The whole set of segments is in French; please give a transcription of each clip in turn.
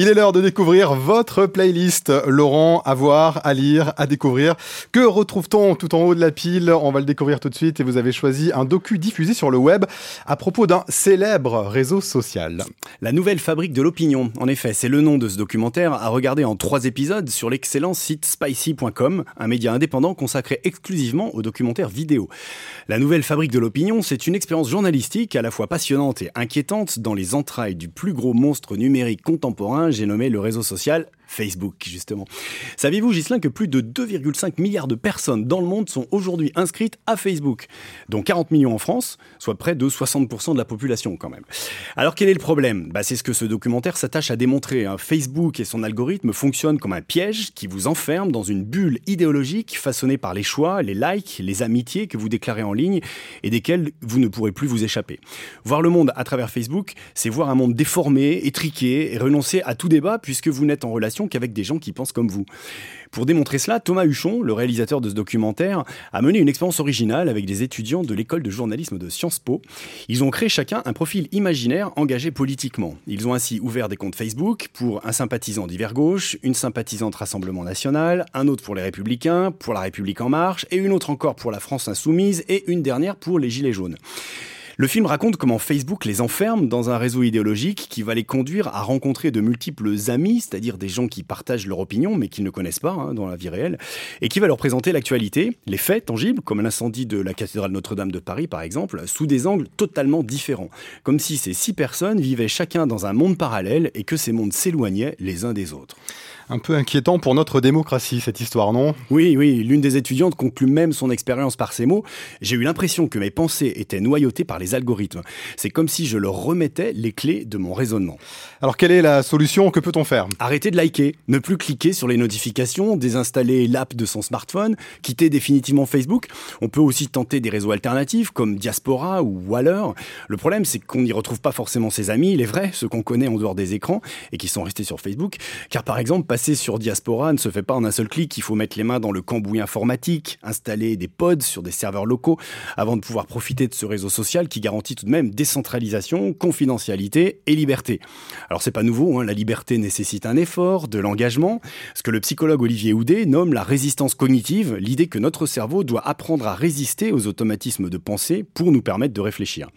Il est l'heure de découvrir votre playlist. Laurent, à voir, à lire, à découvrir. Que retrouve-t-on tout en haut de la pile? On va le découvrir tout de suite et vous avez choisi un docu diffusé sur le web à propos d'un célèbre réseau social. La nouvelle fabrique de l'opinion. En effet, c'est le nom de ce documentaire à regarder en trois épisodes sur l'excellent site spicy.com, un média indépendant consacré exclusivement aux documentaires vidéo. La nouvelle fabrique de l'opinion, c'est une expérience journalistique à la fois passionnante et inquiétante dans les entrailles du plus gros monstre numérique contemporain, j'ai nommé le réseau social Facebook, justement. Saviez-vous, Gislain, que plus de 2,5 milliards de personnes dans le monde sont aujourd'hui inscrites à Facebook, dont 40 millions en France, soit près de 60% de la population quand même. Alors quel est le problème? Bah, C'est ce que ce documentaire s'attache à démontrer. Hein. Facebook et son algorithme fonctionnent comme un piège qui vous enferme dans une bulle idéologique façonnée par les choix, les likes, les amitiés que vous déclarez en ligne et desquelles vous ne pourrez plus vous échapper. Voir le monde à travers Facebook, c'est voir un monde déformé, étriqué et renoncer à tout débat puisque vous n'êtes en relation qu'avec des gens qui pensent comme vous. Pour démontrer cela, Thomas Huchon, le réalisateur de ce documentaire, a mené une expérience originale avec des étudiants de l'école de journalisme de Sciences Po. Ils ont créé chacun un profil imaginaire engagé politiquement. Ils ont ainsi ouvert des comptes Facebook pour un sympathisant d'hiver gauche, une sympathisante Rassemblement national, un autre pour les Républicains, pour la République en marche, et une autre encore pour la France insoumise, et une dernière pour les Gilets jaunes. Le film raconte comment Facebook les enferme dans un réseau idéologique qui va les conduire à rencontrer de multiples amis, c'est-à-dire des gens qui partagent leur opinion mais qu'ils ne connaissent pas hein, dans la vie réelle, et qui va leur présenter l'actualité, les faits tangibles, comme l'incendie de la cathédrale Notre-Dame de Paris par exemple, sous des angles totalement différents, comme si ces six personnes vivaient chacun dans un monde parallèle et que ces mondes s'éloignaient les uns des autres. Un peu inquiétant pour notre démocratie, cette histoire, non? Oui, oui, l'une des étudiantes conclut même son expérience par ces mots. J'ai eu l'impression que mes pensées étaient noyautées par les algorithmes. C'est comme si je leur remettais les clés de mon raisonnement. Alors quelle est la solution? Que peut-on faire? Arrêter de liker, ne plus cliquer sur les notifications, désinstaller l'app de son smartphone, quitter définitivement Facebook. On peut aussi tenter des réseaux alternatifs comme Diaspora ou Waller. Le problème, c'est qu'on n'y retrouve pas forcément ses amis, les vrais, ceux qu'on connaît en dehors des écrans et qui sont restés sur Facebook. Car par exemple, passer sur Diaspora ne se fait pas en un seul clic. Il faut mettre les mains dans le cambouis informatique, installer des pods sur des serveurs locaux avant de pouvoir profiter de ce réseau social qui garantit tout de même décentralisation, confidentialité et liberté. Alors c'est pas nouveau, hein, la liberté nécessite un effort, de l'engagement, ce que le psychologue Olivier Houdet nomme la résistance cognitive, l'idée que notre cerveau doit apprendre à résister aux automatismes de pensée pour nous permettre de réfléchir.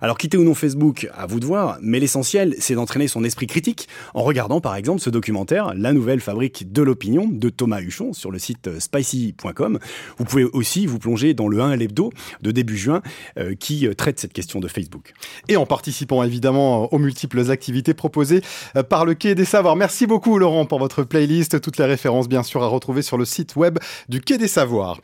Alors quitter ou non Facebook, à vous de voir, mais l'essentiel c'est d'entraîner son esprit critique en regardant par exemple ce documentaire, La nouvelle fabrique de l'opinion de Thomas Huchon sur le site euh, spicy.com. Vous pouvez aussi vous plonger dans le 1 l'hebdo de début juin euh, qui euh, traite cette question de Facebook. Et en participant évidemment aux multiples activités proposées par le Quai des Savoirs. Merci beaucoup Laurent pour votre playlist. Toutes les références bien sûr à retrouver sur le site web du Quai des Savoirs.